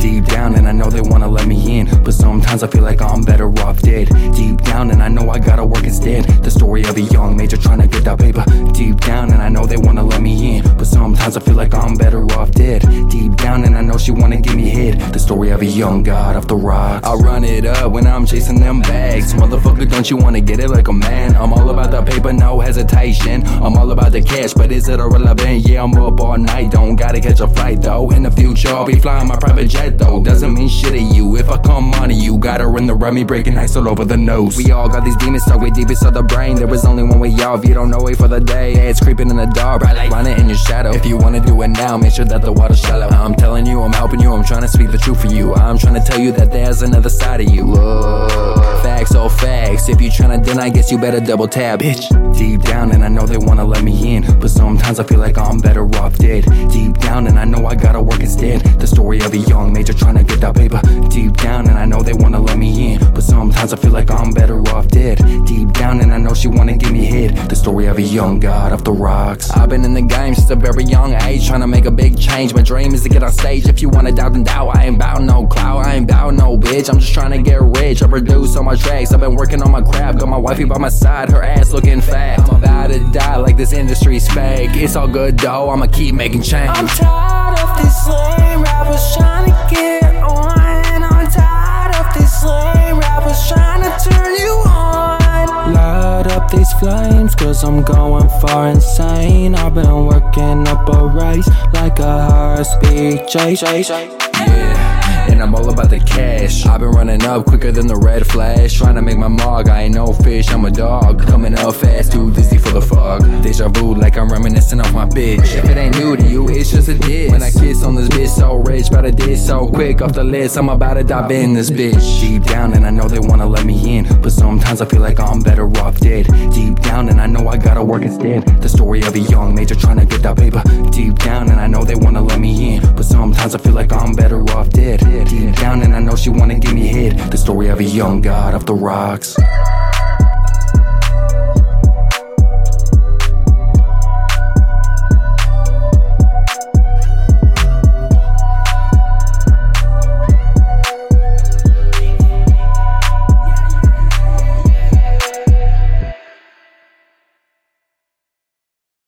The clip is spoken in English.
down and I know they wanna let me in. But sometimes I feel like I'm better off dead. Deep down and I know I gotta work instead. The story of a young major trying to get that paper. Deep down feel like I'm better off dead. Deep down and I know she wanna give me head. The story of a young god off the rocks. I run it up when I'm chasing them bags. Motherfucker, don't you wanna get it like a man? I'm all about the paper, no hesitation. I'm all about the cash, but is it irrelevant? Yeah, I'm up all night, don't gotta catch a flight though. In the future, I'll be flying my private jet though. Doesn't mean shit to you if I come on you. Gotta run the rummy, breaking ice all over the nose. We all got these demons stuck way deep inside the brain. There is only one way out if you don't know, it for the day. Yeah, it's creeping in the dark, bright light running in your shadow. If you wanna do it now, make sure that the water's shallow. I'm telling you, I'm helping you, I'm trying to speak the truth for you. I'm trying to tell you that there's another side of you. Look, facts, oh facts. If you're trying to deny, I guess you better double tap, bitch. Deep down, and I know they wanna let me in. But sometimes I feel like I'm better off dead. Deep down, and I know I gotta work instead. The story of a young major trying to get that paper. Deep down, and I know they wanna let me in. But sometimes I feel like I'm better off dead. She wanna give me head. The story of a young god off the rocks. I've been in the game since a very young age, trying to make a big change. My dream is to get on stage. If you wanna doubt, then doubt. I ain't bout no clout, I ain't bout no bitch. I'm just trying to get rich. I produce all my tracks. I've been working on my craft. Got my wifey by my side, her ass looking fat. I'm about to die like this industry's fake. It's all good though, I'ma keep making change. These flames, cause I'm going far insane. I've been working up a race like a high speed chase. And I'm all about the cash. I've been running up quicker than the red flash. Trying to make my mark, I ain't no fish, I'm a dog. Coming up fast, too dizzy for the fog. Deja vu, like I'm reminiscing off my bitch. If it ain't new to you, it's just a diss. When I kiss on this bitch so rich, but I did so quick off the list, I'm about to dive in this bitch. Deep down, and I know they wanna let me in. But sometimes I feel like I'm better off dead. Deep down, and I know I gotta work instead. The story of a young major trying to get that paper. Deep down, and I know they wanna let me in. But sometimes I feel like I'm better off dead. She wanna give me head. The story of a young god off the rocks.